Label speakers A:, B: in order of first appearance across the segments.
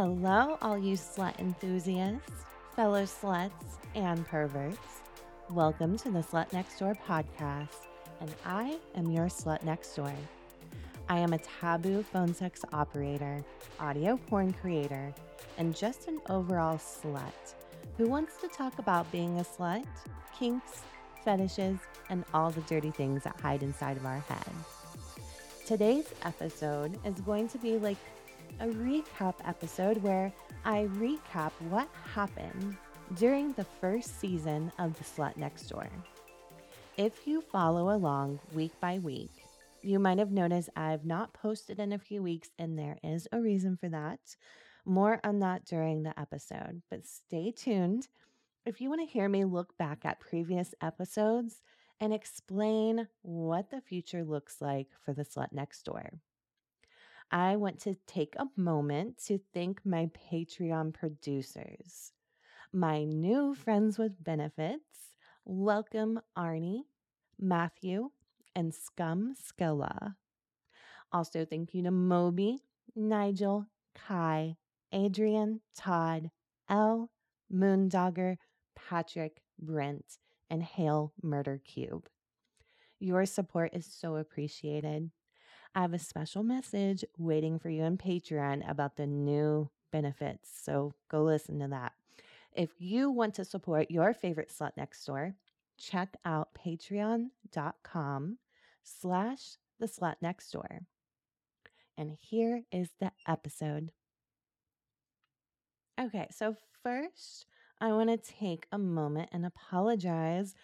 A: Hello, all you slut enthusiasts, fellow sluts, and perverts. Welcome to the Slut Next Door podcast, and I am your slut next door. I am a taboo phone sex operator, audio porn creator, and just an overall slut who wants to talk about being a slut, kinks, fetishes, and all the dirty things that hide inside of our head. Today's episode is going to be like a recap episode where I recap what happened during the first season of The Slut Next Door. If you follow along week by week, you might have noticed I've not posted in a few weeks, and there is a reason for that. More on that during the episode, but stay tuned if you want to hear me look back at previous episodes and explain what the future looks like for the slut next door. I want to take a moment to thank my Patreon producers, my new friends with benefits. Welcome, Arnie, Matthew, and Scum Skilla. Also, thank you to Moby, Nigel, Kai, Adrian, Todd, L, Moondogger, Patrick, Brent, and Hale Murder Cube. Your support is so appreciated. I have a special message waiting for you on Patreon about the new benefits. So go listen to that. If you want to support your favorite slut next door, check out patreon.com slash the slut next door. And here is the episode. Okay, so first, I want to take a moment and apologize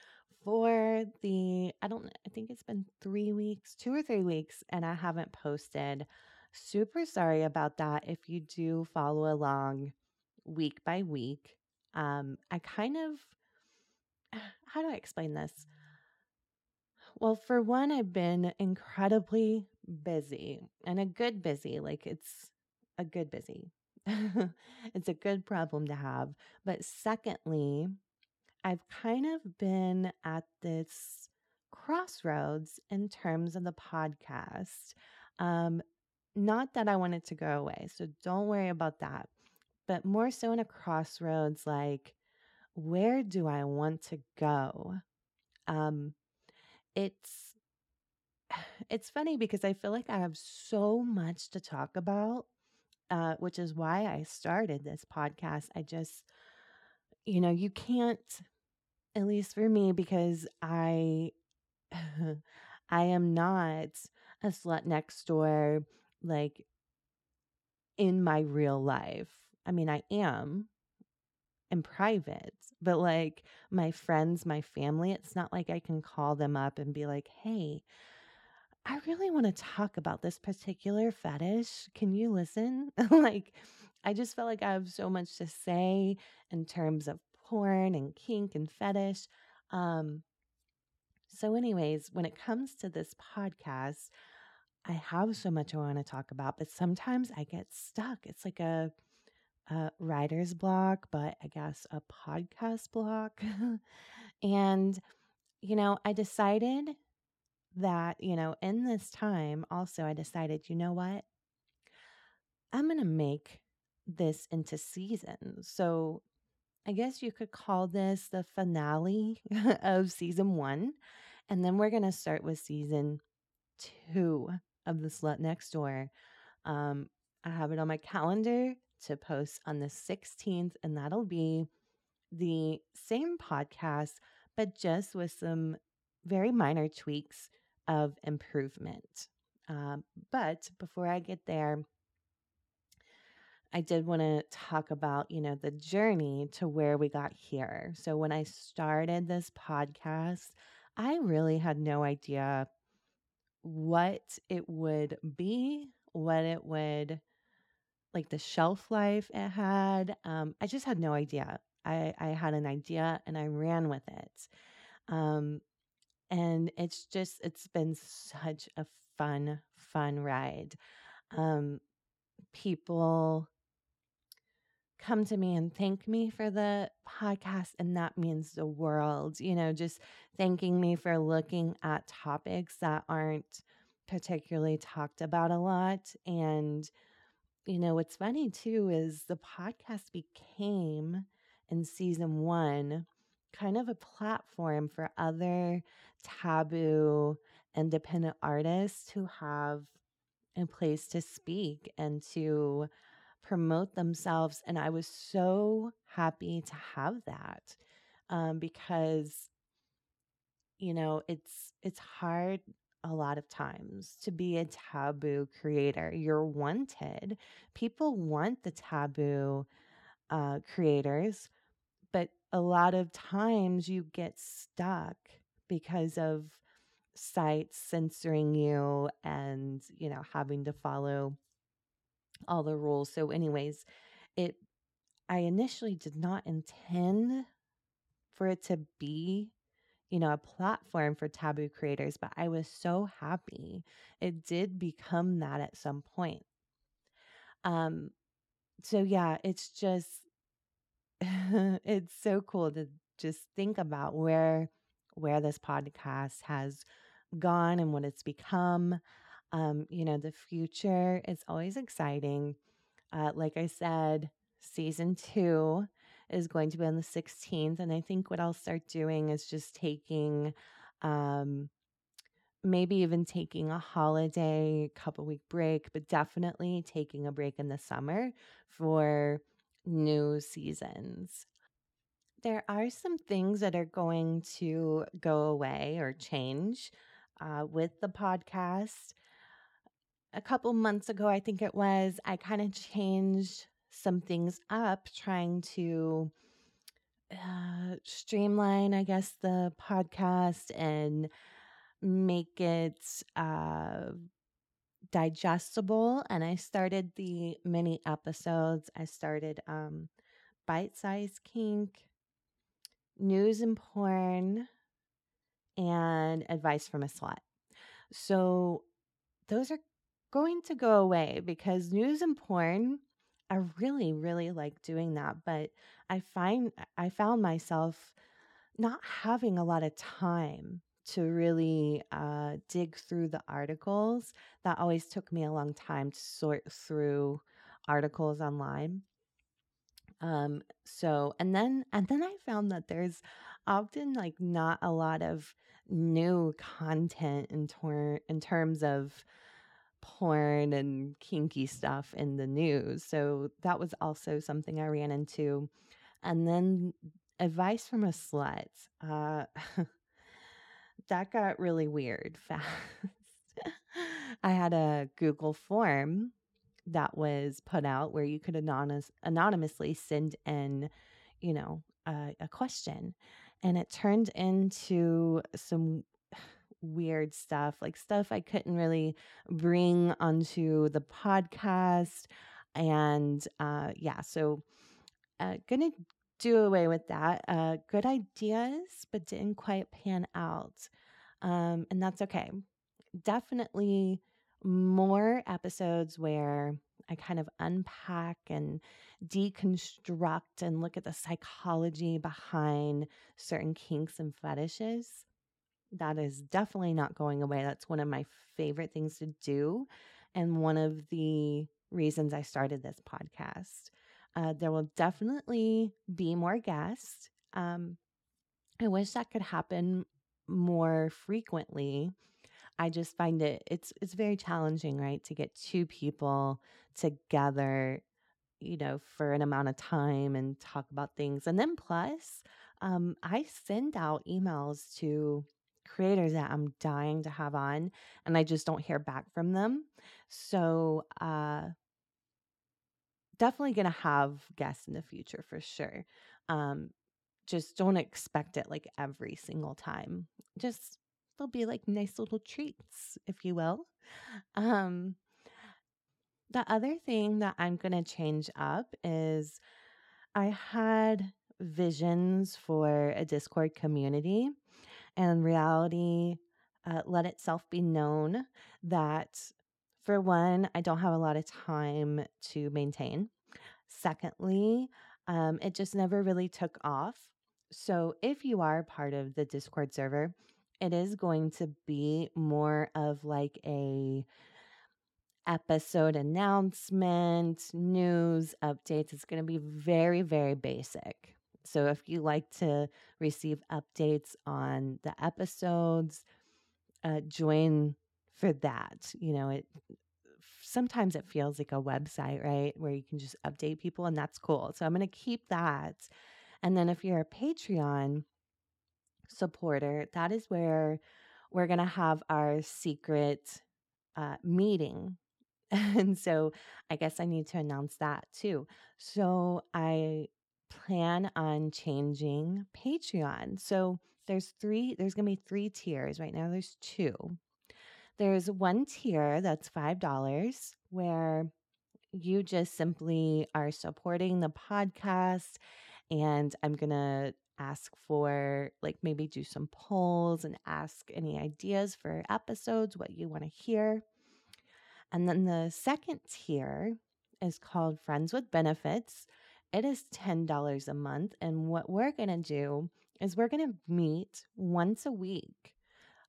A: for the I don't I think it's been 3 weeks, 2 or 3 weeks and I haven't posted. Super sorry about that if you do follow along week by week. Um I kind of how do I explain this? Well, for one, I've been incredibly busy and a good busy. Like it's a good busy. it's a good problem to have. But secondly, I've kind of been at this crossroads in terms of the podcast. Um, not that I want it to go away, so don't worry about that, but more so in a crossroads like, where do I want to go? Um, it's it's funny because I feel like I have so much to talk about, uh, which is why I started this podcast. I just, you know, you can't at least for me because I I am not a slut next door like in my real life. I mean, I am in private, but like my friends, my family, it's not like I can call them up and be like, "Hey, I really want to talk about this particular fetish. Can you listen?" like I just felt like I have so much to say in terms of porn and kink and fetish. Um, so, anyways, when it comes to this podcast, I have so much I want to talk about, but sometimes I get stuck. It's like a, a writer's block, but I guess a podcast block. and, you know, I decided that, you know, in this time, also, I decided, you know what? I'm going to make this into seasons. So I guess you could call this the finale of season one. And then we're going to start with season two of The Slut Next Door. Um, I have it on my calendar to post on the 16th, and that'll be the same podcast, but just with some very minor tweaks of improvement. Um, but before I get there, I did want to talk about, you know, the journey to where we got here. So when I started this podcast, I really had no idea what it would be, what it would like the shelf life it had. Um, I just had no idea. I, I had an idea and I ran with it. Um, and it's just, it's been such a fun, fun ride. Um, people come to me and thank me for the podcast. And that means the world, you know, just thanking me for looking at topics that aren't particularly talked about a lot and you know, what's funny too is the podcast became in season one kind of a platform for other taboo independent artists who have a place to speak and to promote themselves. And I was so happy to have that um, because, you know, it's it's hard a lot of times to be a taboo creator. You're wanted. People want the taboo uh, creators, but a lot of times you get stuck because of sites censoring you and you know having to follow all the rules so anyways it i initially did not intend for it to be you know a platform for taboo creators but i was so happy it did become that at some point um so yeah it's just it's so cool to just think about where where this podcast has gone and what it's become. Um, you know, the future is always exciting. Uh, like I said, season two is going to be on the 16th. And I think what I'll start doing is just taking, um, maybe even taking a holiday, couple week break, but definitely taking a break in the summer for new seasons there are some things that are going to go away or change uh, with the podcast. A couple months ago, I think it was, I kind of changed some things up, trying to uh, streamline, I guess, the podcast and make it uh, digestible. And I started the mini episodes. I started um, Bite Size Kink, News and Porn, and Advice from a Slut. So those are going to go away because news and porn I really, really like doing that. But I find I found myself not having a lot of time to really uh, dig through the articles. That always took me a long time to sort through articles online. Um, so and then and then I found that there's often like not a lot of new content in tor- in terms of porn and kinky stuff in the news. So that was also something I ran into. And then advice from a slut. Uh, that got really weird fast. I had a Google form that was put out where you could anonymous, anonymously send in, you know, a question and it turned into some weird stuff, like stuff I couldn't really bring onto the podcast. And uh, yeah, so uh, gonna do away with that. Uh, good ideas, but didn't quite pan out. Um, and that's okay. Definitely more episodes where I kind of unpack and deconstruct and look at the psychology behind certain kinks and fetishes. That is definitely not going away. That's one of my favorite things to do. And one of the reasons I started this podcast. Uh, there will definitely be more guests. Um, I wish that could happen more frequently. I just find it it's it's very challenging, right, to get two people together, you know, for an amount of time and talk about things. And then plus, um, I send out emails to creators that I'm dying to have on, and I just don't hear back from them. So, uh, definitely going to have guests in the future for sure. Um, just don't expect it like every single time. Just they'll be like nice little treats, if you will. Um, the other thing that I'm going to change up is I had visions for a Discord community, and reality uh, let itself be known that, for one, I don't have a lot of time to maintain. Secondly, um, it just never really took off. So, if you are part of the Discord server, it is going to be more of like a episode announcement, news, updates. It's going to be very, very basic. So if you like to receive updates on the episodes, uh, join for that. You know, it sometimes it feels like a website, right? Where you can just update people, and that's cool. So I'm going to keep that. And then if you're a Patreon supporter, that is where we're going to have our secret uh, meeting. And so I guess I need to announce that too. So I plan on changing Patreon. So there's three, there's going to be three tiers. Right now, there's two. There's one tier that's $5 where you just simply are supporting the podcast. And I'm going to ask for, like, maybe do some polls and ask any ideas for episodes, what you want to hear. And then the second tier is called Friends with Benefits. It is $10 a month. And what we're going to do is we're going to meet once a week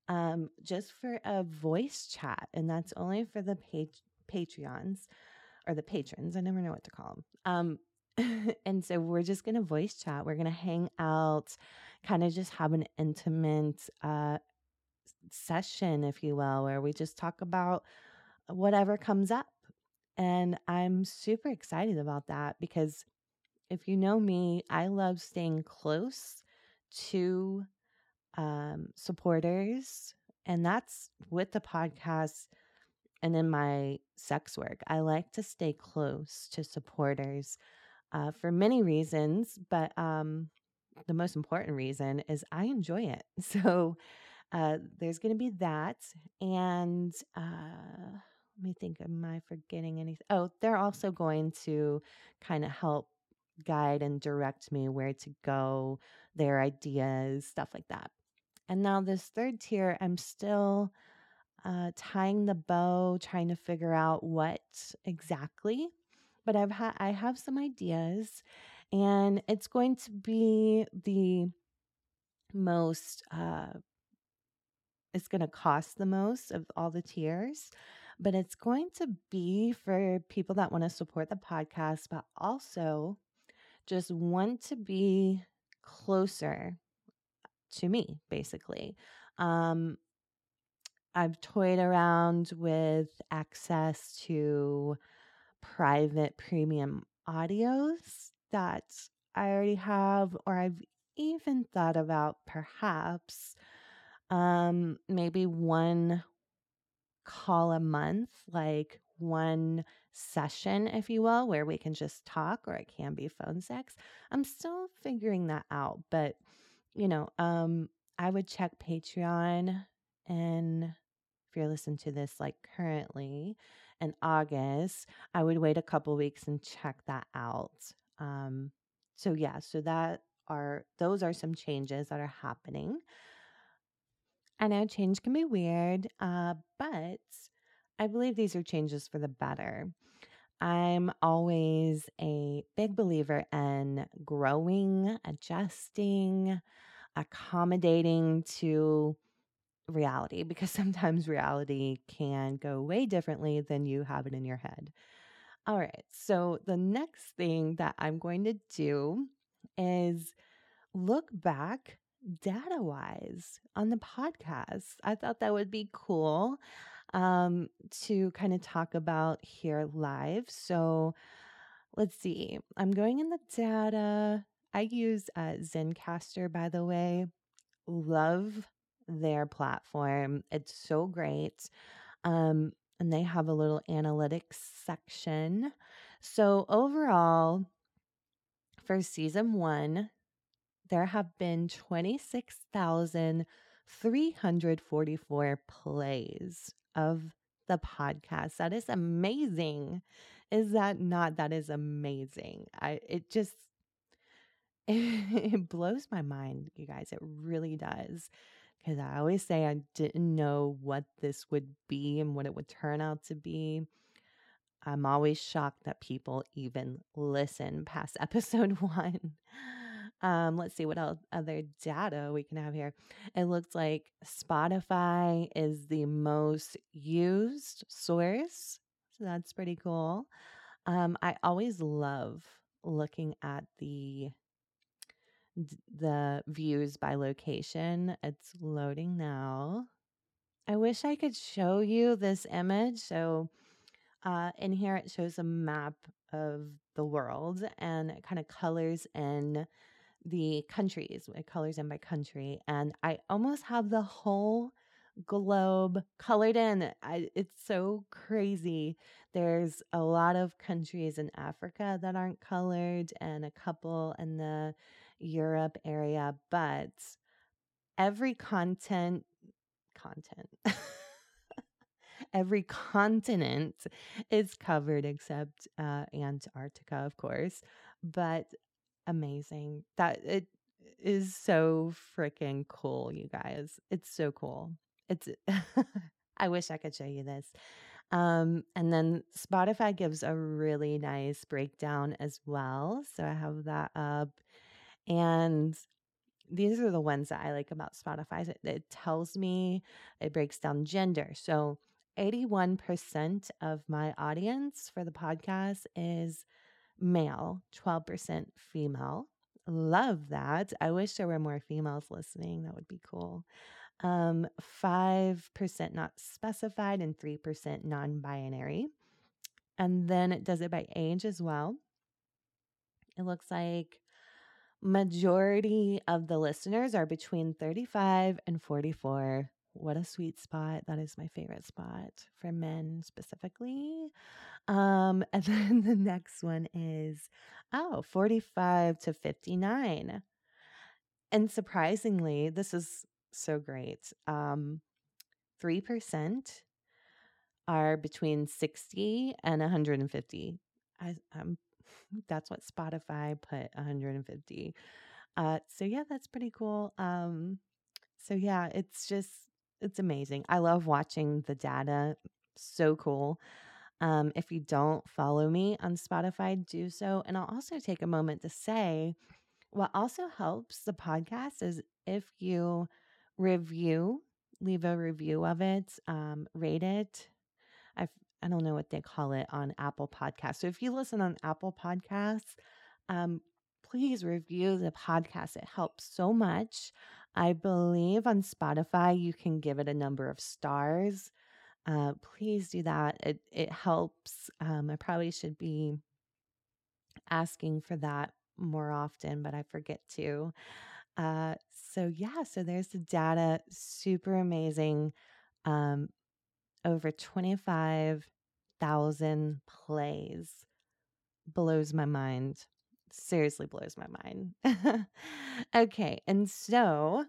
A: um, just for a voice chat. And that's only for the page, Patreons or the patrons. I never know what to call them. Um, and so we're just going to voice chat. We're going to hang out, kind of just have an intimate uh, session, if you will, where we just talk about whatever comes up. And I'm super excited about that because if you know me, I love staying close to um, supporters, and that's with the podcast and in my sex work. I like to stay close to supporters uh, for many reasons, but um, the most important reason is I enjoy it. So uh, there's going to be that. And uh, let me think, am I forgetting anything? Oh, they're also going to kind of help guide and direct me where to go, their ideas, stuff like that. And now, this third tier, I'm still uh, tying the bow, trying to figure out what exactly. But I've had I have some ideas, and it's going to be the most. Uh, it's going to cost the most of all the tiers, but it's going to be for people that want to support the podcast, but also just want to be closer to me, basically. Um, I've toyed around with access to private premium audios that I already have, or I've even thought about perhaps um, maybe one call a month, like one session, if you will, where we can just talk, or it can be phone sex. I'm still figuring that out, but you know, um, I would check Patreon and if you're listening to this like currently in August, I would wait a couple weeks and check that out. Um, so yeah, so that are those are some changes that are happening. I know change can be weird, uh, but I believe these are changes for the better. I'm always a big believer in growing, adjusting, accommodating to reality because sometimes reality can go way differently than you have it in your head. All right. So, the next thing that I'm going to do is look back data wise on the podcast. I thought that would be cool um, to kind of talk about here live. So let's see. I'm going in the data. I use uh, Zencastr, by the way. Love their platform. It's so great. Um, and they have a little analytics section. So, overall, for season one, there have been 26,344 plays of the podcast. That is amazing. Is that not? That is amazing. I it just it, it blows my mind, you guys. It really does. Because I always say I didn't know what this would be and what it would turn out to be. I'm always shocked that people even listen past episode one. Um, let's see what else other data we can have here. It looks like Spotify is the most used source. So that's pretty cool. Um, I always love looking at the the views by location. It's loading now. I wish I could show you this image. So uh, in here, it shows a map of the world and it kind of colors in the countries. It colors in by country. And I almost have the whole globe colored in. I, it's so crazy. There's a lot of countries in Africa that aren't colored and a couple in the Europe area, but every content content every continent is covered except uh, Antarctica, of course. But amazing that it is so freaking cool, you guys. It's so cool. It's I wish I could show you this. Um, and then Spotify gives a really nice breakdown as well. So I have that up. And these are the ones that I like about Spotify. It, it tells me, it breaks down gender. So 81% of my audience for the podcast is male, 12% female. Love that. I wish there were more females listening. That would be cool. Um, 5% not specified and 3% non binary. And then it does it by age as well. It looks like majority of the listeners are between 35 and 44 what a sweet spot. That is my favorite spot for men specifically. Um, and then the next one is, oh, 45 to 59. And surprisingly, this is so great. Um, 3% are between 60 and 150. I, I'm, that's what Spotify put 150. Uh, so yeah, that's pretty cool. Um, so yeah, it's just it's amazing. I love watching the data. So cool. Um, if you don't follow me on Spotify, do so. And I'll also take a moment to say what also helps the podcast is if you review, leave a review of it, um, rate it. I've, I don't know what they call it on Apple Podcasts. So if you listen on Apple Podcasts, um, please review the podcast. It helps so much. I believe on Spotify you can give it a number of stars. Uh, please do that. It it helps. Um, I probably should be asking for that more often, but I forget to. Uh, so yeah, so there's the data. Super amazing. Um, over twenty five thousand plays blows my mind seriously blows my mind. okay. And so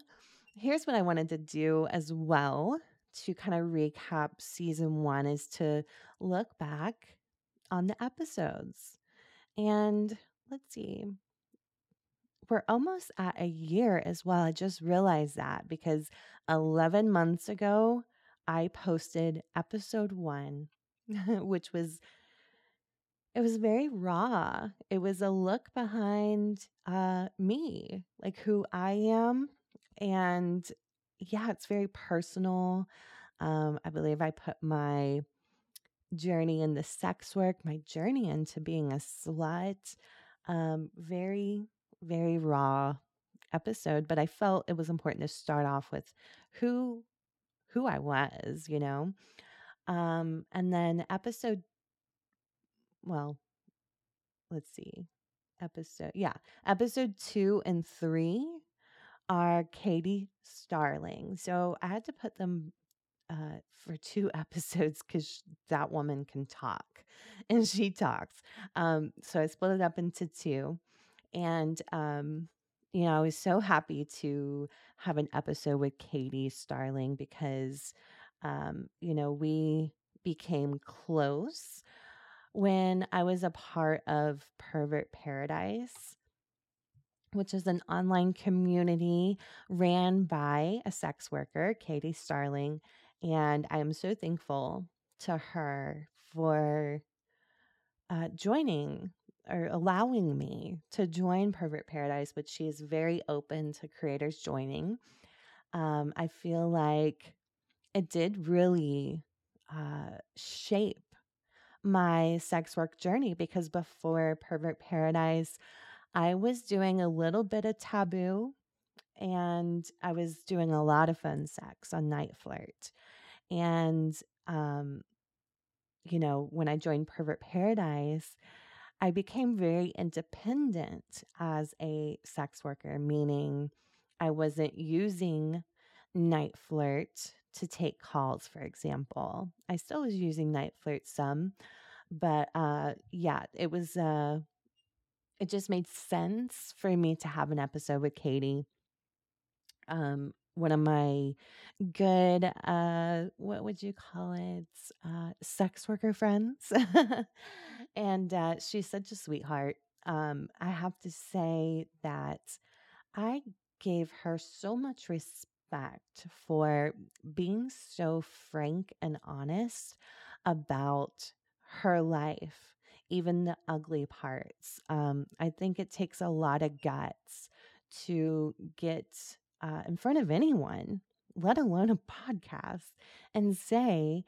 A: here's what I wanted to do as well to kind of recap season one is to look back on the episodes. And let's see, we're almost at a year as well. I just realized that because 11 months ago, I posted episode one, which was it was very raw. It was a look behind uh, me, like who I am. And yeah, it's very personal. Um, I believe I put my journey in the sex work, my journey into being a slut, um, very, very raw episode. But I felt it was important to start off with who who I was, you know. Um, and then episode well, let's see. Episode, yeah, episode two and three are Katie Starling. So I had to put them uh, for two episodes because that woman can talk and she talks. Um, so I split it up into two. And, um, you know, I was so happy to have an episode with Katie Starling because, um, you know, we became close when I was a part of Pervert Paradise, which is an online community ran by a sex worker, Katie Starling. And I am so thankful to her for uh, joining or allowing me to join Pervert Paradise, which she is very open to creators joining. Um, I feel like it did really uh, shape my sex work journey because before Pervert Paradise, I was doing a little bit of taboo and I was doing a lot of fun sex on NiteFlirt. And, um, you know, when I joined Pervert Paradise, I became very independent as a sex worker, meaning I wasn't using NiteFlirt to take calls, for example. I still was using NiteFlirt some, but uh, yeah, it was. Uh, it just made sense for me to have an episode with Katie. Um, one of my good uh what would you call it uh sex worker friends and uh she's such a sweetheart um i have to say that i gave her so much respect for being so frank and honest about her life even the ugly parts um i think it takes a lot of guts to get uh, in front of anyone, let alone a podcast, and say,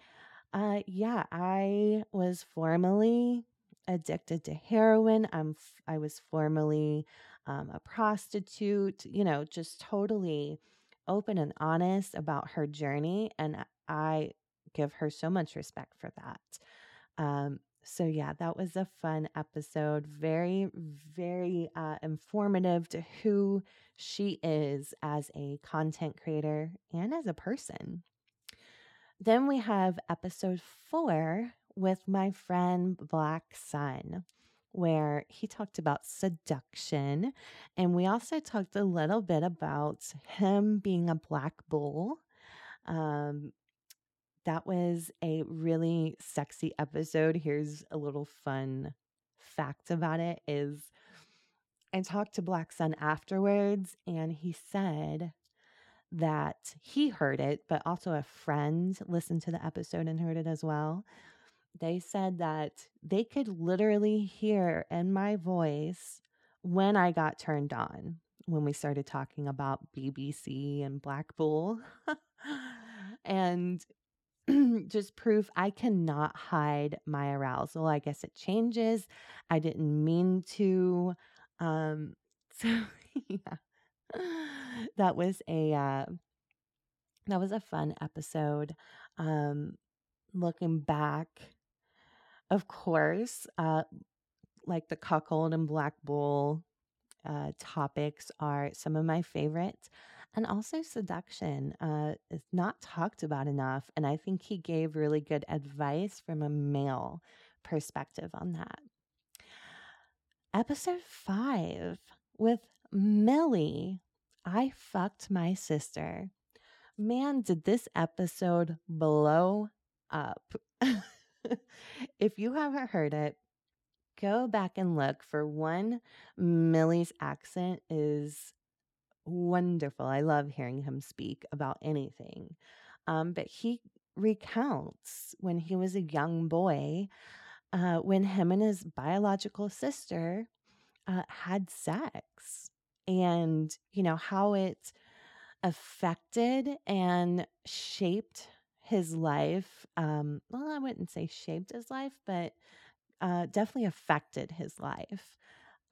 A: uh, yeah, I was formerly addicted to heroin. I'm f- I was formerly um, a prostitute, you know, just totally open and honest about her journey. And I give her so much respect for that. Um, so yeah, that was a fun episode. Very, very uh, informative to who she is as a content creator and as a person. Then we have episode four with my friend Black Sun, where he talked about seduction. And we also talked a little bit about him being a black bull. Um, that was a really sexy episode. Here's a little fun fact about it is I talked to Black Sun afterwards and he said that he heard it, but also a friend listened to the episode and heard it as well. They said that they could literally hear in my voice when I got turned on when we started talking about BBC and Black Bull. and just proof I cannot hide my arousal. I guess it changes. I didn't mean to. Um, so yeah, that was a uh, that was a fun episode. Um, looking back, of course, uh, like the cuckold and black bull uh, topics are some of my favorites. And also, seduction uh, is not talked about enough. And I think he gave really good advice from a male perspective on that. Episode five with Millie. I fucked my sister. Man, did this episode blow up. if you haven't heard it, go back and look. For one, Millie's accent is wonderful. I love hearing him speak about anything. Um, but he recounts when he was a young boy, uh, when him and his biological sister uh, had sex, and you know how it affected and shaped his life. Um, well, I wouldn't say shaped his life, but uh, definitely affected his life.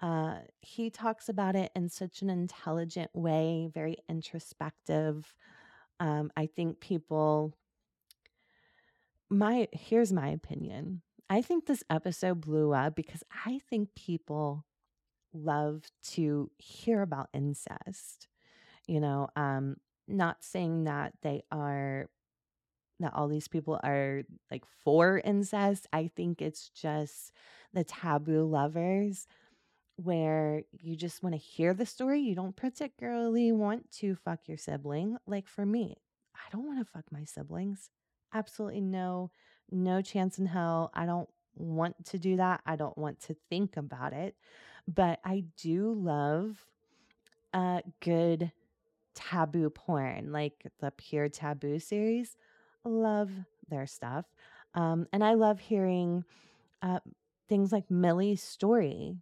A: Uh, he talks about it in such an intelligent way, very introspective. Um, I think people, my, here's my opinion. I think this episode blew up because I think people love to hear about incest. You know, um, not saying that they are that all these people are like for incest. I think it's just the taboo lovers where you just want to hear the story. You don't particularly want to fuck your sibling. Like for me, I don't want to fuck my siblings. Absolutely no, no chance in hell. I don't want to do that. I don't want to think about it. But I do love a good taboo porn, like the Pure Taboo series. Love their stuff. Um, and I love hearing uh, things like Millie's story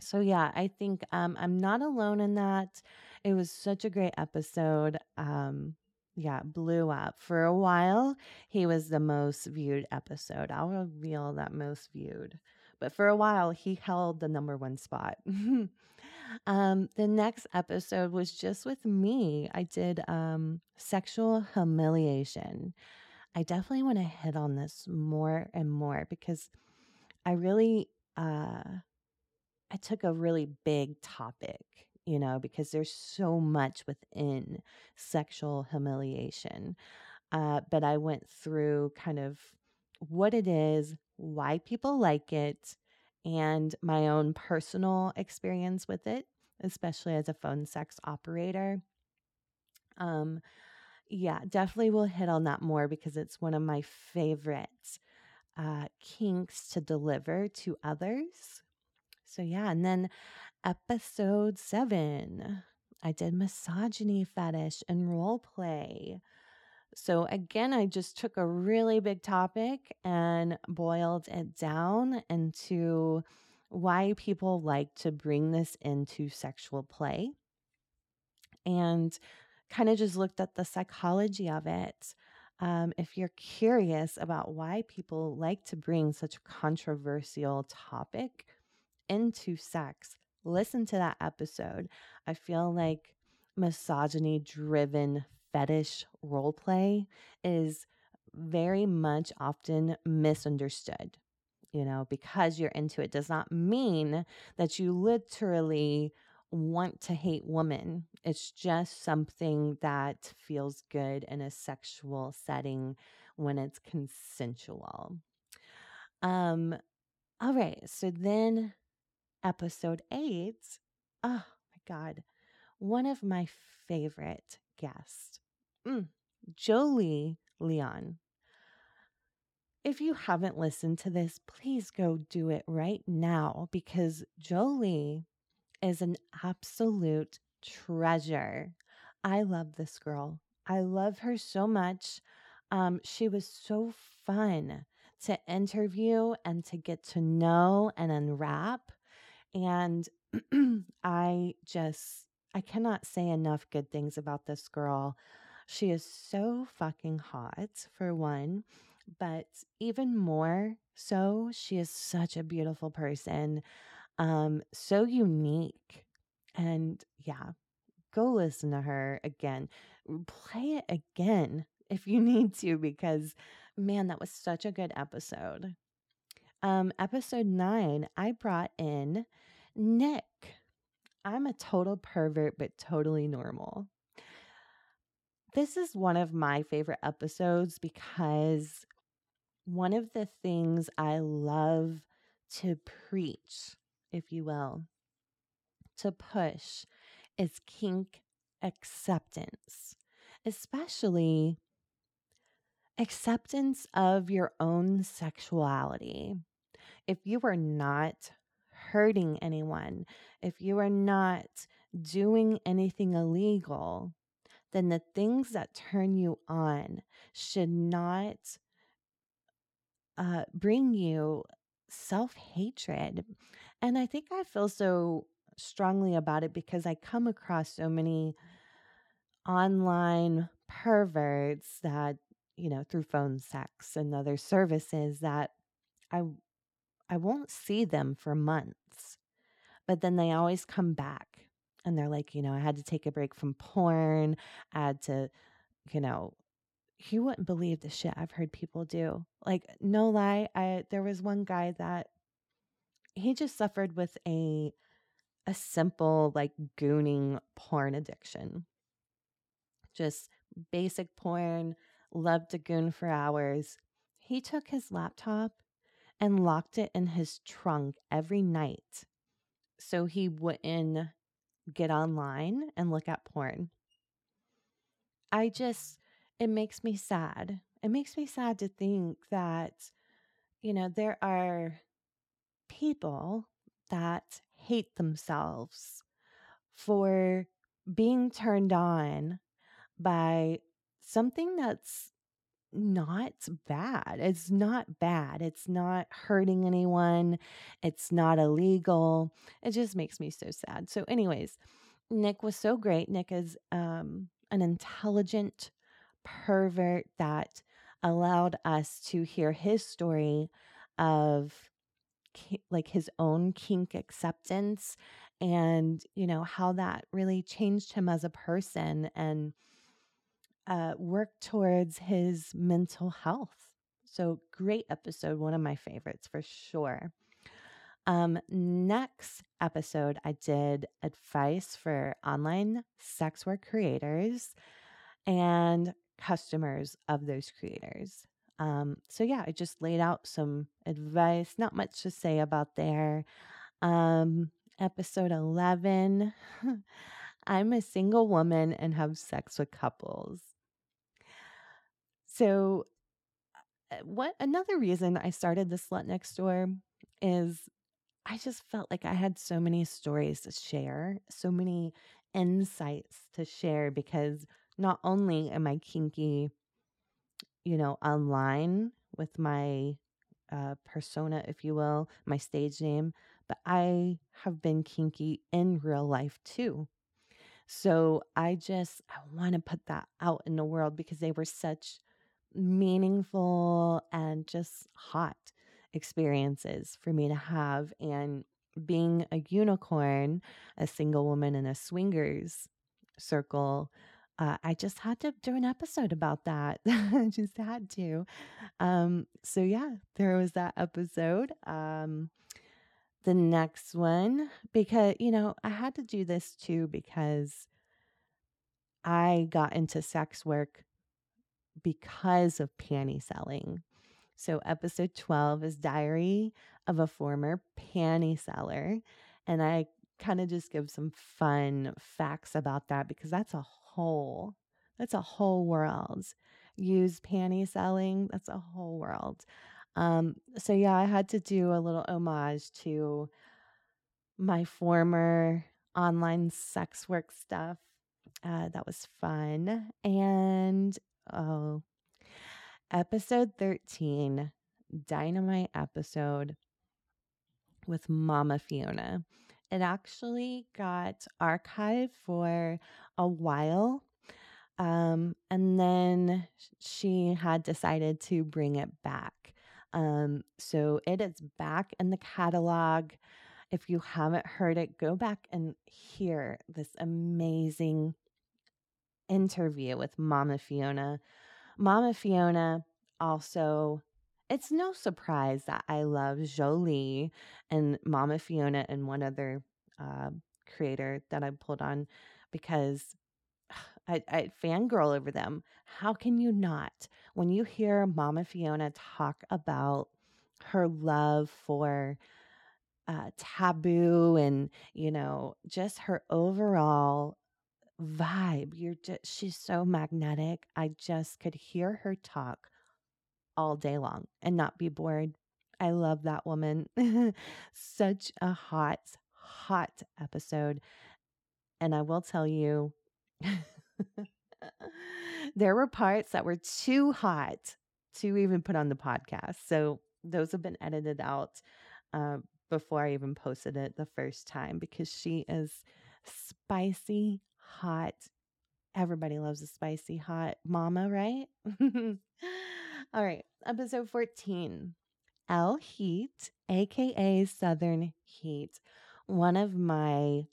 A: so yeah, I think um, I'm not alone in that. It was such a great episode. Um, yeah, blew up. For a while, he was the most viewed episode. I'll reveal that most viewed. But for a while, he held the number one spot. um, the next episode was just with me. I did um, sexual humiliation. I definitely want to hit on this more and more because I really, uh, I took a really big topic you know, because there's so much within sexual humiliation. Uh, but I went through kind of what it is, why people like it, and my own personal experience with it, especially as a phone sex operator. Um, yeah, definitely will hit on that more because it's one of my favorite uh, kinks to deliver to others. So, yeah, and then episode seven, I did misogyny fetish and role play. So, again, I just took a really big topic and boiled it down into why people like to bring this into sexual play and kind of just looked at the psychology of it. Um, if you're curious about why people like to bring such a controversial topic into sex, listen to that episode. I feel like misogyny driven fetish role play is very much often misunderstood. You know, because you're into it does not mean that you literally want to hate women. It's just something that feels good in a sexual setting when it's consensual. Um all right, so then episode eight. Oh my God, one of my favorite guests, mm, Jolie Leon. If you haven't listened to this, please go do it right now because Jolie is an absolute treasure. I love this girl. I love her so much. Um, she was so fun to interview and to get to know and unwrap. And I just, I cannot say enough good things about this girl. She is so fucking hot, for one, but even more so, she is such a beautiful person, um, so unique. And yeah, go listen to her again. Play it again if you need to, because man, that was such a good episode. Um, episode nine, I brought in Nick. I'm a total pervert, but totally normal. This is one of my favorite episodes because one of the things I love to preach, if you will, to push is kink acceptance, especially acceptance of your own sexuality. If you are not hurting anyone, if you are not doing anything illegal, then the things that turn you on should not uh, bring you self hatred. And I think I feel so strongly about it because I come across so many online perverts that, you know, through phone sex and other services that I I won't see them for months but then they always come back and they're like, you know, I had to take a break from porn. I had to, you know, you wouldn't believe the shit I've heard people do. Like, no lie, I there was one guy that he just suffered with a a simple like gooning porn addiction. Just basic porn, loved to goon for hours. He took his laptop and locked it in his trunk every night so he wouldn't get online and look at porn. I just, it makes me sad. It makes me sad to think that, you know, there are people that hate themselves for being turned on by something that's not bad. It's not bad. It's not hurting anyone. It's not illegal. It just makes me so sad. So, anyways, Nick was so great. Nick is um, an intelligent pervert that allowed us to hear his story of like his own kink acceptance and you know how that really changed him as a person and uh, work towards his mental health so great episode one of my favorites for sure um, next episode, I did advice for online sex work creators and customers of those creators. Um, so yeah, I just laid out some advice, not much to say about there. Um, episode 11 I'm a single woman and have sex with couples. So, uh, what another reason I started the Slut Next Door is I just felt like I had so many stories to share, so many insights to share because not only am I kinky, you know, online with my uh, persona, if you will, my stage name, but I have been kinky in real life too. So I just I want to put that out in the world because they were such meaningful and just hot experiences for me to have. And being a unicorn, a single woman in a swingers circle, uh, I just had to do an episode about that. I just had to. Um, so, yeah, there was that episode. Um, the next one, because, you know, I had to do this too because I got into sex work because of panty selling. So, episode 12 is Diary of a Former Panty Seller. And I kind of just give some fun facts about that because that's a whole that's a whole world. Use panty selling, that's a whole world. Um, so yeah, I had to do a little homage to my former online sex work stuff. Uh, that was fun. And oh, episode 13, dynamite episode with Mama Fiona. It actually got archived for a while. Um, and then she had decided to bring it back. Um, so it is back in the catalog. If you haven't heard it, go back and hear this amazing interview with Mama Fiona. Mama Fiona also, it's no surprise that I love Jolie and Mama Fiona and one other uh, creator that I pulled on because I, I fangirl over them. How can you not? When you hear Mama Fiona talk about her love for uh, taboo and, you know, just her overall vibe. You're just, she's so magnetic. I just could hear her talk all day long and not be bored. I love that woman. Such a hot, hot episode. And I will tell you, there were parts that were too hot to even put on the podcast. So those have been edited out uh, before I even posted it the first time because she is spicy, hot. Everybody loves a spicy hot mama, right? All right, episode 14. L Heat, aka Southern Heat, one of my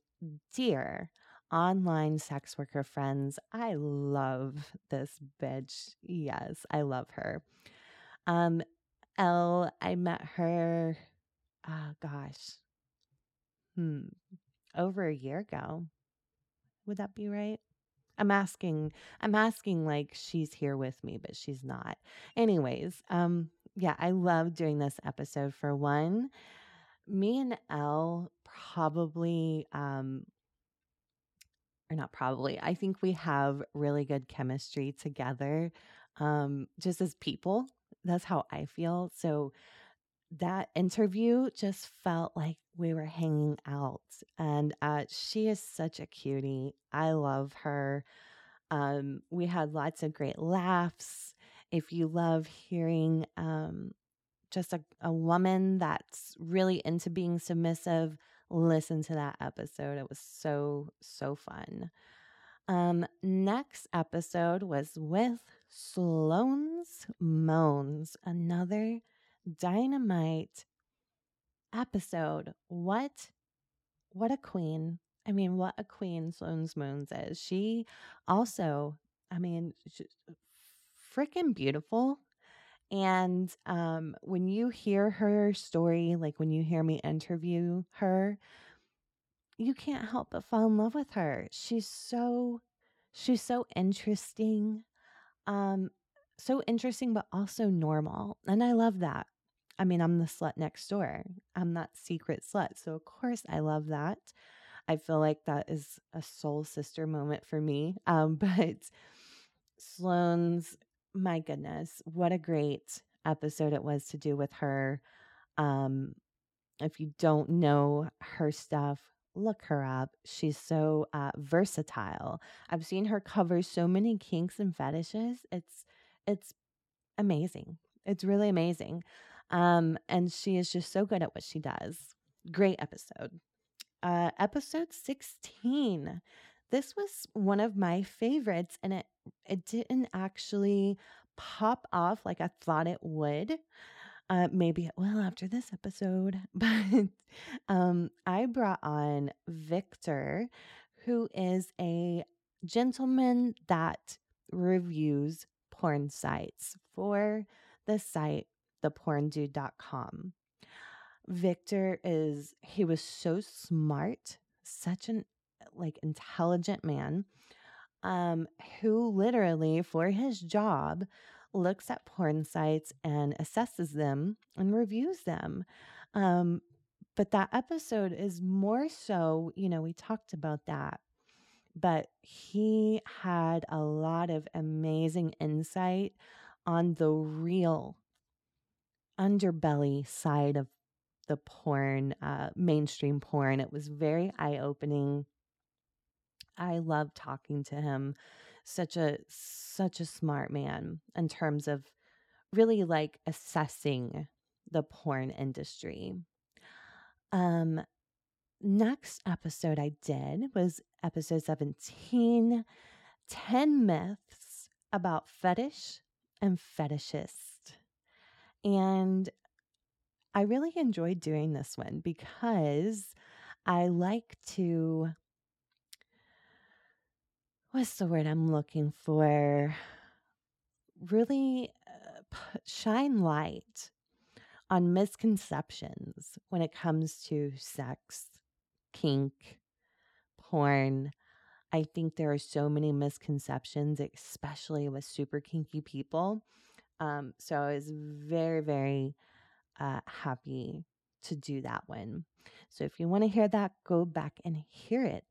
A: dear online sex worker friends. I love this bitch. Yes, I love her. Um, Elle, I met her, oh gosh, hmm, over a year ago. Would that be right? I'm asking, I'm asking like she's here with me, but she's not. Anyways, um, yeah, I love doing this episode for one. Me and Elle probably, um, or not probably, I think we have really good chemistry together, um, just as people. That's how I feel. So that interview just felt like we were hanging out. And uh, she is such a cutie. I love her. Um, we had lots of great laughs. If you love hearing um, just a, a woman that's really into being submissive, listen to that episode. It was so, so fun. Um, next episode was with Sloan's Moans, another dynamite episode. What what a queen. I mean, what a queen Sloan's Moans is. She also, I mean, freaking beautiful. And um, when you hear her story, like when you hear me interview her, you can't help but fall in love with her. She's so she's so interesting. Um so interesting but also normal. And I love that. I mean, I'm the slut next door. I'm that secret slut. So of course I love that. I feel like that is a soul sister moment for me. Um but Sloan's my goodness, what a great episode it was to do with her. Um if you don't know her stuff, look her up. She's so uh, versatile. I've seen her cover so many kinks and fetishes. It's it's amazing. It's really amazing. Um, and she is just so good at what she does. Great episode. Uh, episode 16. This was one of my favorites, and it it didn't actually pop off like I thought it would. Uh, maybe it will after this episode. But um, I brought on Victor, who is a gentleman that reviews porn sites for the site theporndude.com. Victor is he was so smart, such an like intelligent man um who literally for his job looks at porn sites and assesses them and reviews them. Um, but that episode is more so, you know, we talked about that, but he had a lot of amazing insight on the real underbelly side of the porn, uh, mainstream porn. It was very eye opening. I love talking to him such a such a smart man in terms of really like assessing the porn industry. Um next episode I did was episode 17 10 myths about fetish and fetishist. And I really enjoyed doing this one because I like to what's the word I'm looking for? Really uh, shine light on misconceptions when it comes to sex, kink, porn. I think there are so many misconceptions, especially with super kinky people. Um, so I was very, very uh, happy to do that one. So if you want to hear that, go back and hear it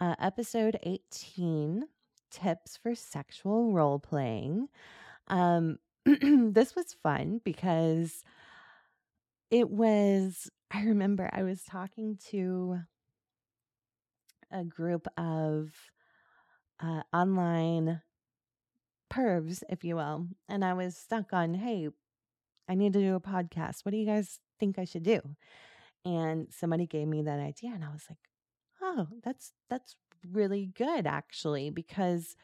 A: uh, episode 18 Tips for Sexual Role Playing. Um, this was fun because it was, I remember I was talking to a group of uh, online pervs, if you will, and I was stuck on, hey, I need to do a podcast. What do you guys think I should do? And somebody gave me that idea, and I was like, oh, that's that's really good actually because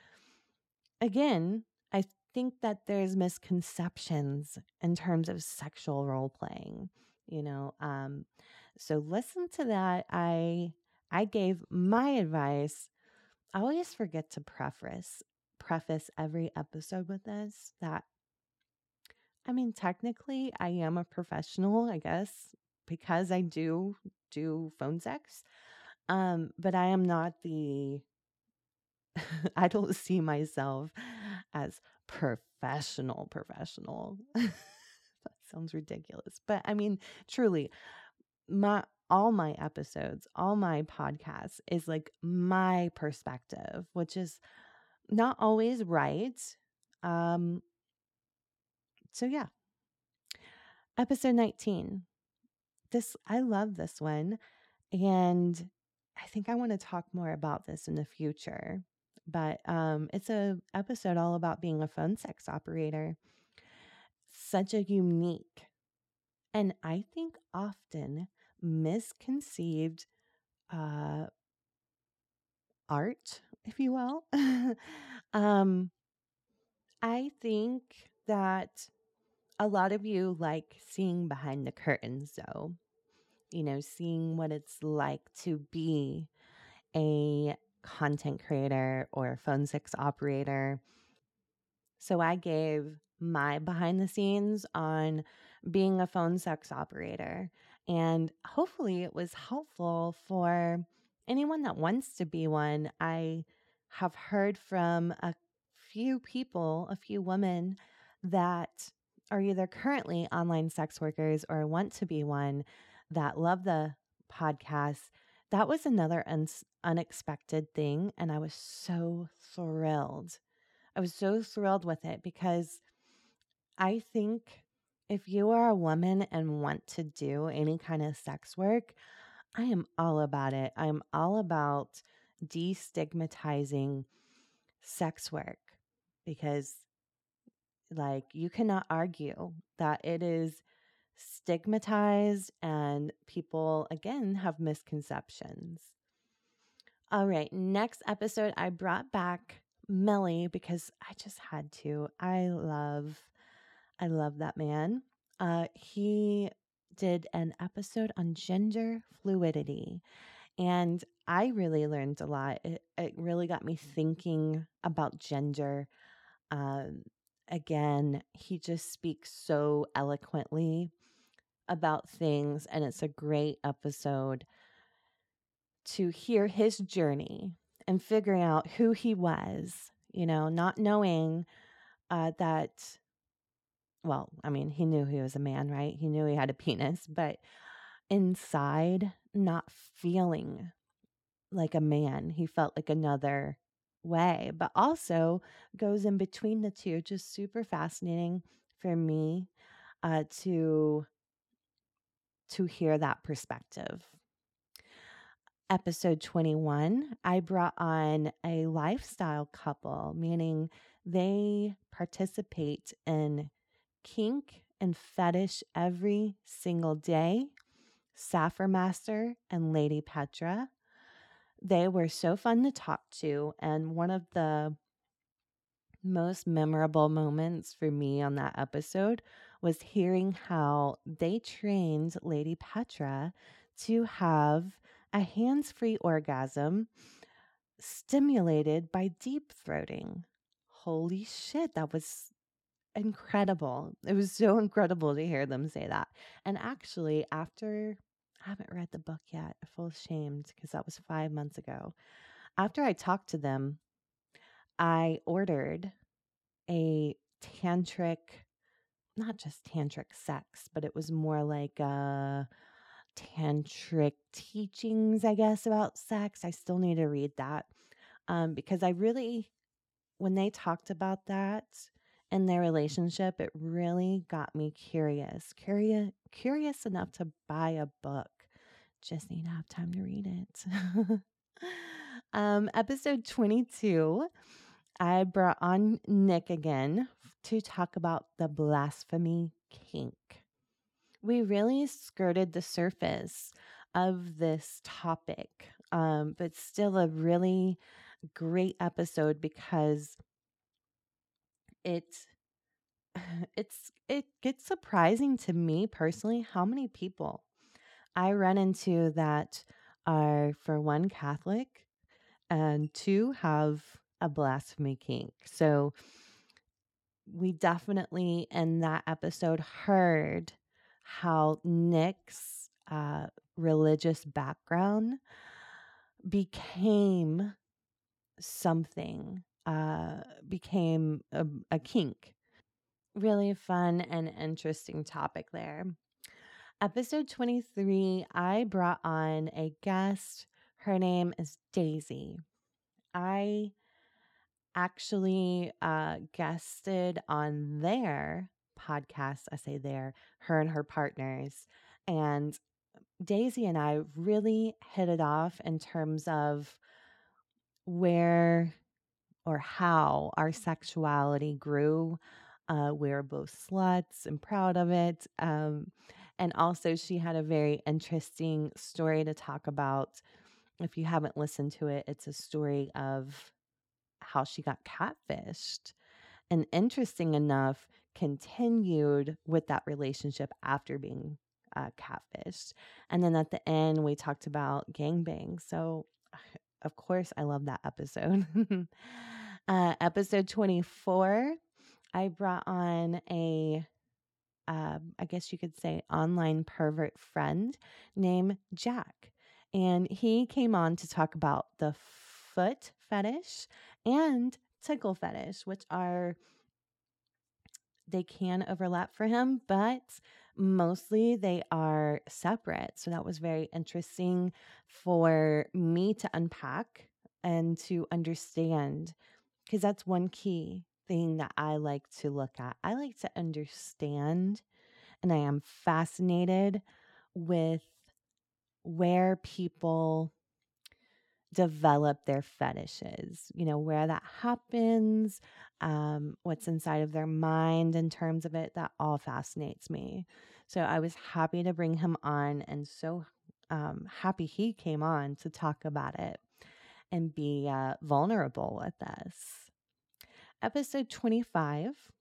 A: again, I think that there's misconceptions in terms of sexual role playing, you know. Um so listen to that. I I gave my advice. I always forget to preface preface every episode with this that I mean technically I am a professional, I guess, because I do do phone sex. Um, but I am not the, I don't see myself as professional, professional. that sounds ridiculous. But I mean, truly, my, all my episodes, all my podcasts is like my perspective, which is not always right. Um, so yeah. Episode 19. This I love this one and I think I want to talk more about this in the future. But um, it's a episode all about being a phone sex operator. Such a unique and I think often misconceived uh, art, if you will. um, I think that a lot of you like seeing behind the curtains, though. You know, seeing what it's like to be a content creator or phone sex operator. So I gave my behind the scenes on being a phone sex operator. And hopefully it was helpful for anyone that wants to be one. I have heard from a few people, a few women that are either currently online sex workers or want to be one that love the podcast. That was another un- unexpected thing. And I was so thrilled. I was so thrilled with it because I think if you are a woman and want to do any kind of sex work, I am all about it. I'm all about destigmatizing sex work because, like, you cannot argue that it is stigmatized and people, again, have misconceptions. All right, next episode, I brought back Melly because I just had to. I love I love that man. Uh, he did an episode on gender fluidity. And I really learned a lot. It, it really got me thinking about gender. Um, again, he just speaks so eloquently about things, and it's a great episode to hear his journey and figuring out who he was, you know, not knowing uh, that well, I mean, he knew he was a man, right? He knew he had a penis, but inside, not feeling like a man. He felt like another way, but also goes in between the two. Just super fascinating for me uh, to to hear that perspective. Episode 21, I brought on a lifestyle couple, meaning they participate in kink and fetish every single day. Sapphire Master and Lady Petra. They were so fun to talk to. And one of the most memorable moments for me on that episode was hearing how they trained Lady Petra to have a hands free orgasm stimulated by deep throating. Holy shit, that was incredible. It was so incredible to hear them say that. And actually, after I haven't read the book yet, I feel because that was five months ago. After I talked to them, I ordered a tantric, not just tantric sex, but it was more like a tantric teachings, I guess, about sex. I still need to read that um, because I really, when they talked about that, in their relationship, it really got me curious, curious, curious enough to buy a book. Just need to have time to read it. um, episode 22, I brought on Nick again to talk about the blasphemy kink. We really skirted the surface of this topic, um, but still a really great episode because it it's it gets surprising to me personally how many people I run into that are for one Catholic and two have a blasphemy kink. So we definitely in that episode heard how Nick's uh, religious background became something uh, became a, a kink. Really fun and interesting topic there. Episode 23, I brought on a guest. Her name is Daisy. I actually uh, guested on their podcast. I say there, her and her partners. And Daisy and I really hit it off in terms of where or how our sexuality grew. Uh, we're both sluts and proud of it. Um, and also, she had a very interesting story to talk about. If you haven't listened to it, it's a story of how she got catfished and interesting enough, continued with that relationship after being uh, catfished. And then at the end, we talked about gangbang. So, of course, I love that episode. uh, episode 24, I brought on a, uh, I guess you could say, online pervert friend named Jack. And he came on to talk about the foot fetish and tickle fetish, which are they can overlap for him, but mostly they are separate. So that was very interesting for me to unpack and to understand because that's one key thing that I like to look at. I like to understand and I am fascinated with where people develop their fetishes, you know, where that happens, um, what's inside of their mind in terms of it. That all fascinates me. So I was happy to bring him on and so um, happy he came on to talk about it and be uh, vulnerable with us. Episode 25,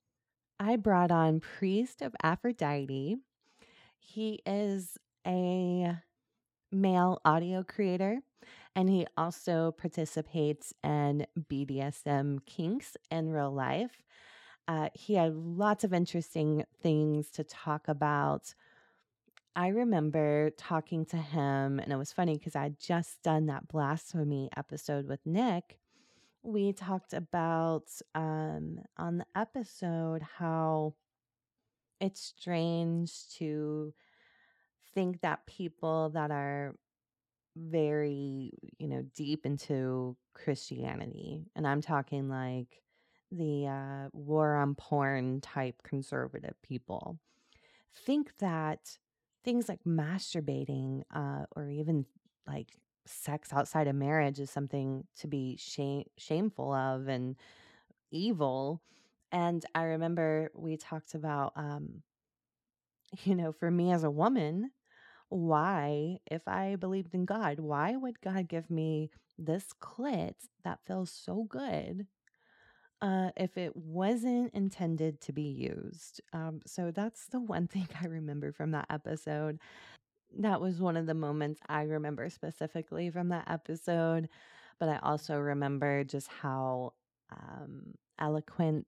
A: I brought on Priest of Aphrodite. He is a male audio creator and he also participates in BDSM kinks in real life. Uh, he had lots of interesting things to talk about. I remember talking to him, and it was funny because I had just done that blasphemy episode with Nick. We talked about um, on the episode how it's strange to think that people that are very, you know, deep into Christianity. And I'm talking like the uh, war on porn type conservative people. Think that things like masturbating uh, or even like sex outside of marriage is something to be shame- shameful of and evil. And I remember we talked about, um, you know, for me as a woman, why, if I believed in God, why would God give me this clit that feels so good uh, if it wasn't intended to be used? Um, so that's the one thing I remember from that episode. That was one of the moments I remember specifically from that episode. But I also remember just how um, eloquent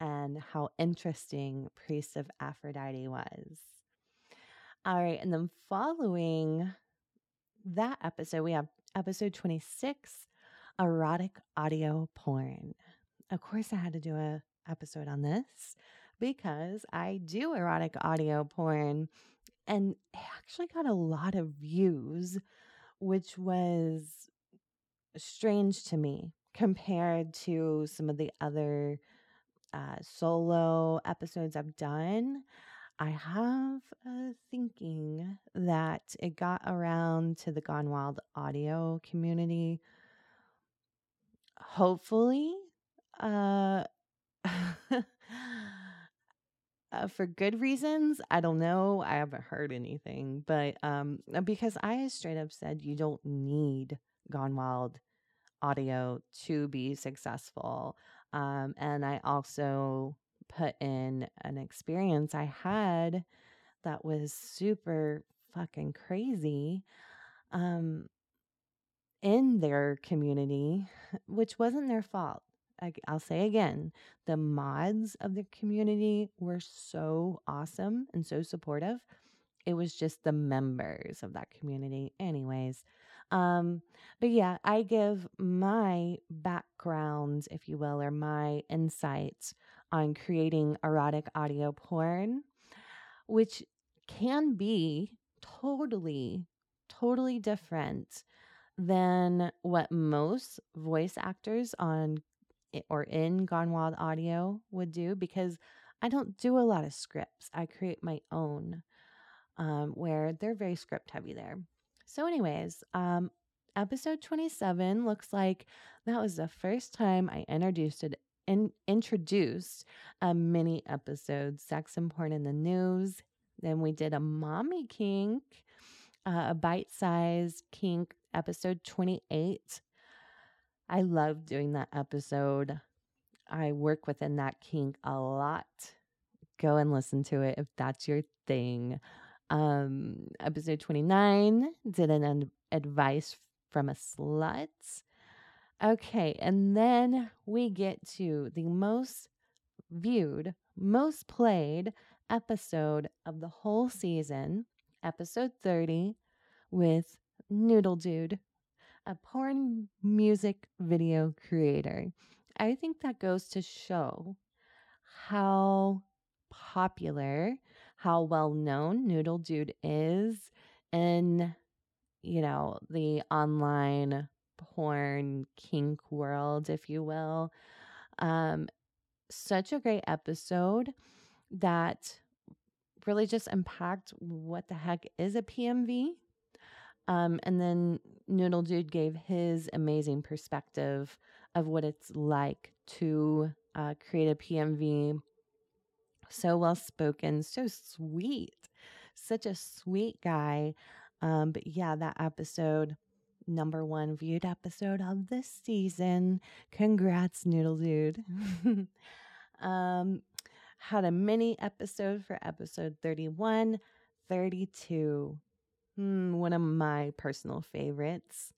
A: and how interesting Priest of Aphrodite was. All right. And then following that episode, we have episode 26 erotic audio porn. Of course, I had to do a episode on this because I do erotic audio porn and it actually got a lot of views, which was strange to me compared to some of the other uh, solo episodes I've done. I have a thinking that it got around to the Gone Wild audio community. Hopefully, uh, uh, for good reasons. I don't know. I haven't heard anything, but um, uh, because I straight up said you don't need Gone Wild audio to be successful. Um, and I also put in an experience I had that was super fucking crazy um, in their community, which wasn't their fault. I'll say again, the mods of the community were so awesome and so supportive. It was just the members of that community, anyways. Um, but yeah, I give my background, if you will, or my insights on creating erotic audio porn, which can be totally, totally different than what most voice actors on or in Gone Wild Audio would do because I don't do a lot of scripts. I create my own um, where they're very script heavy there. So, anyways, um, episode 27 looks like that was the first time I introduced it in, introduced a mini episode, Sex and Porn in the News. Then we did a mommy kink, uh, a bite sized kink, episode 28. I love doing that episode. I work within that kink a lot. Go and listen to it if that's your thing. Um, episode 29 did an ad- advice from a slut. Okay, and then we get to the most viewed, most played episode of the whole season, episode 30, with Noodle Dude, a porn music video creator. I think that goes to show how popular, how well known Noodle Dude is in, you know, the online porn kink world, if you will. Um, such a great episode that really just unpacked what the heck is a PMV. Um, and then Noodle Dude gave his amazing perspective of what it's like to uh, create a PMV. So well spoken, so sweet, such a sweet guy. Um, but yeah, that episode, number one viewed episode of this season. Congrats, Noodle Dude. um, had a mini episode for episode 31, 32. Hmm, one of my personal favorites.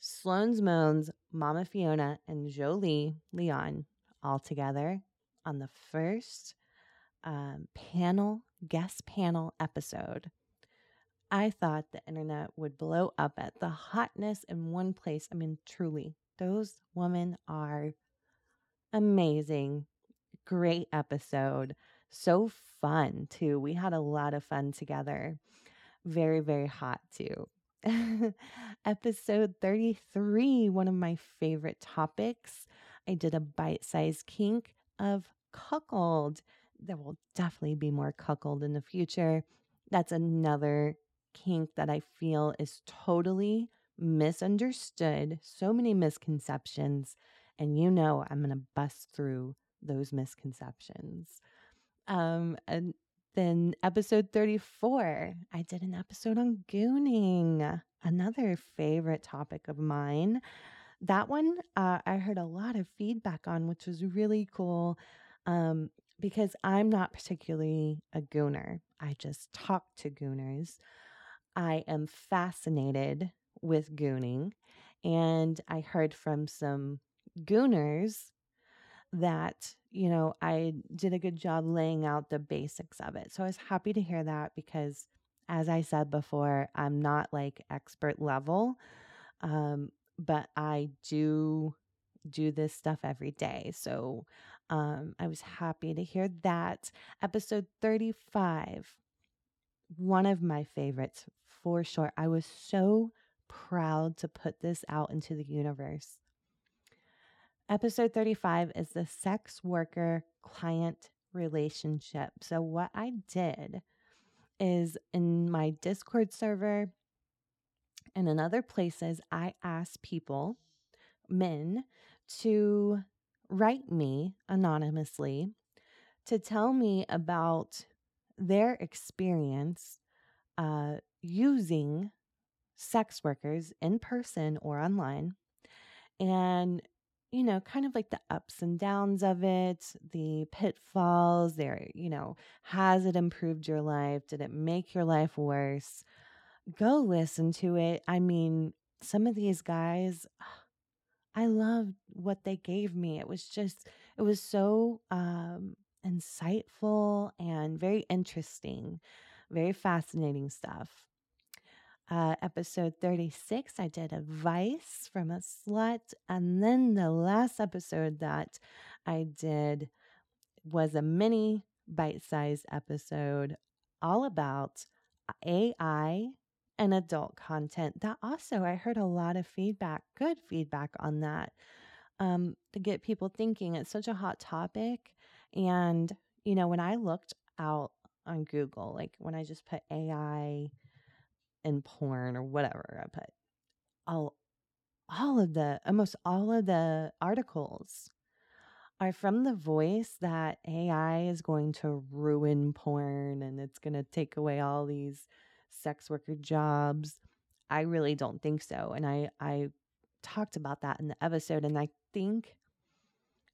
A: Sloan's Moans, Mama Fiona, and Jolie Leon all together on the first um, panel, guest panel episode. I thought the internet would blow up at the hotness in one place. I mean, truly, those women are amazing. Great episode. So fun, too. We had a lot of fun together. Very, very hot, too. Episode 33, one of my favorite topics. I did a bite sized kink of cuckold. There will definitely be more cuckold in the future. That's another kink that I feel is totally misunderstood. So many misconceptions. And you know, I'm going to bust through those misconceptions. Um, and then episode 34, I did an episode on gooning, another favorite topic of mine. That one uh, I heard a lot of feedback on, which was really cool um, because I'm not particularly a gooner. I just talk to gooners. I am fascinated with gooning, and I heard from some gooners that, you know, I did a good job laying out the basics of it. So I was happy to hear that because, as I said before, I'm not like expert level, um, but I do do this stuff every day. So um, I was happy to hear that. Episode 35, one of my favorites for sure. I was so proud to put this out into the universe. Episode 35 is the sex worker client relationship. So, what I did is in my Discord server and in other places, I asked people, men, to write me anonymously to tell me about their experience uh, using sex workers in person or online and you know, kind of like the ups and downs of it, the pitfalls there, you know, has it improved your life? Did it make your life worse? Go listen to it. I mean, some of these guys, I loved what they gave me. It was just, it was so um, insightful and very interesting, very fascinating stuff uh, episode 36, I did advice from a slut. And then the last episode that I did was a mini bite sized episode all about AI and adult content. That also, I heard a lot of feedback, good feedback on that um, to get people thinking. It's such a hot topic. And, you know, when I looked out on Google, like when I just put AI, and porn or whatever I put. All all of the almost all of the articles are from the voice that AI is going to ruin porn and it's going to take away all these sex worker jobs. I really don't think so. And I I talked about that in the episode and I think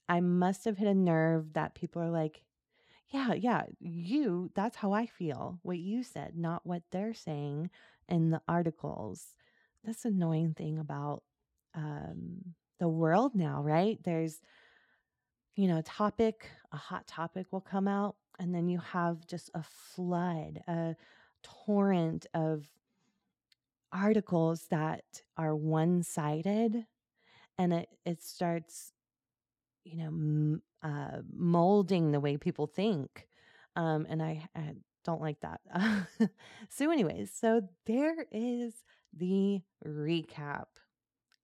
A: I must have hit a nerve that people are like, yeah, yeah, you, that's how I feel. What you said, not what they're saying in the articles. That's annoying thing about um, the world now, right? There's, you know, a topic, a hot topic will come out, and then you have just a flood, a torrent of articles that are one sided, and it, it starts, you know, m- uh, molding the way people think. Um, and I, I don't like that. so, anyways, so there is the recap.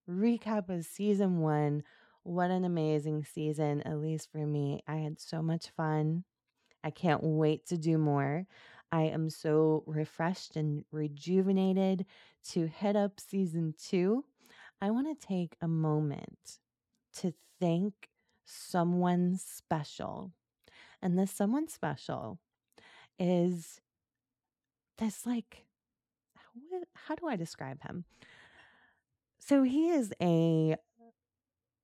A: Recap of season one. What an amazing season, at least for me. I had so much fun. I can't wait to do more. I am so refreshed and rejuvenated to head up season two. I want to take a moment to thank someone special. And this someone special is this like, how, do I describe him? So he is a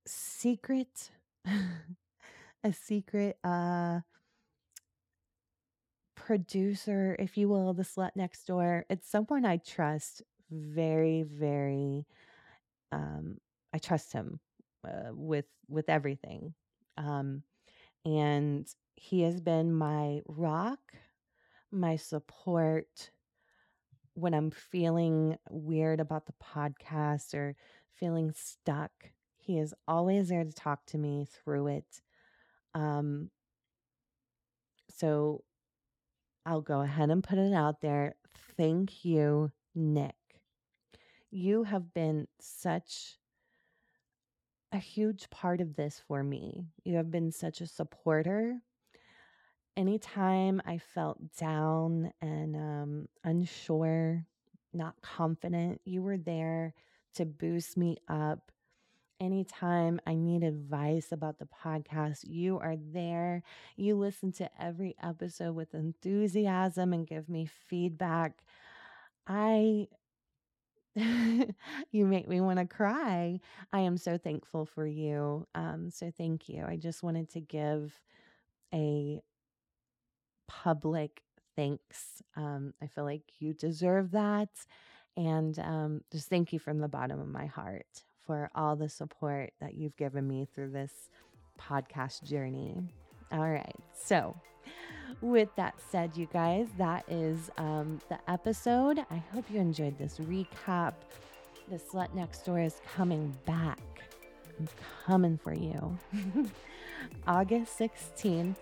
A: secret, a secret, uh, producer, if you will, the slut next door. It's someone I trust very, very. Um, I trust him uh, with with everything, um, and he has been my rock, my support when I'm feeling weird about the podcast or feeling stuck. He is always there to talk to me through it. Um, so I'll go ahead and put it out there. Thank you, Nick. You have been such a huge part of this for me. You have been such a supporter. Anytime I felt down and um, unsure, not confident, you were there to boost me up, Anytime I need advice about the podcast, you are there. You listen to every episode with enthusiasm and give me feedback. I you make me want to cry. I am so thankful for you. Um, so thank you. I just wanted to give a public thanks. Um, I feel like you deserve that. And um, just thank you from the bottom of my heart for all the support that you've given me through this podcast journey. All right. So, with that said, you guys, that is um, the episode. I hope you enjoyed this recap. The Slut Next Door is coming back. I'm coming for you. August 16th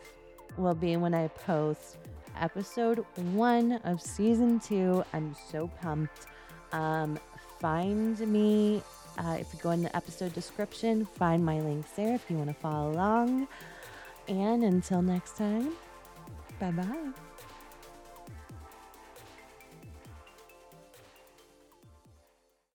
A: will be when I post episode one of season two. I'm so pumped. Um, find me uh, if you go in the episode description, find my links there if you want to follow along. And until next time, bye bye.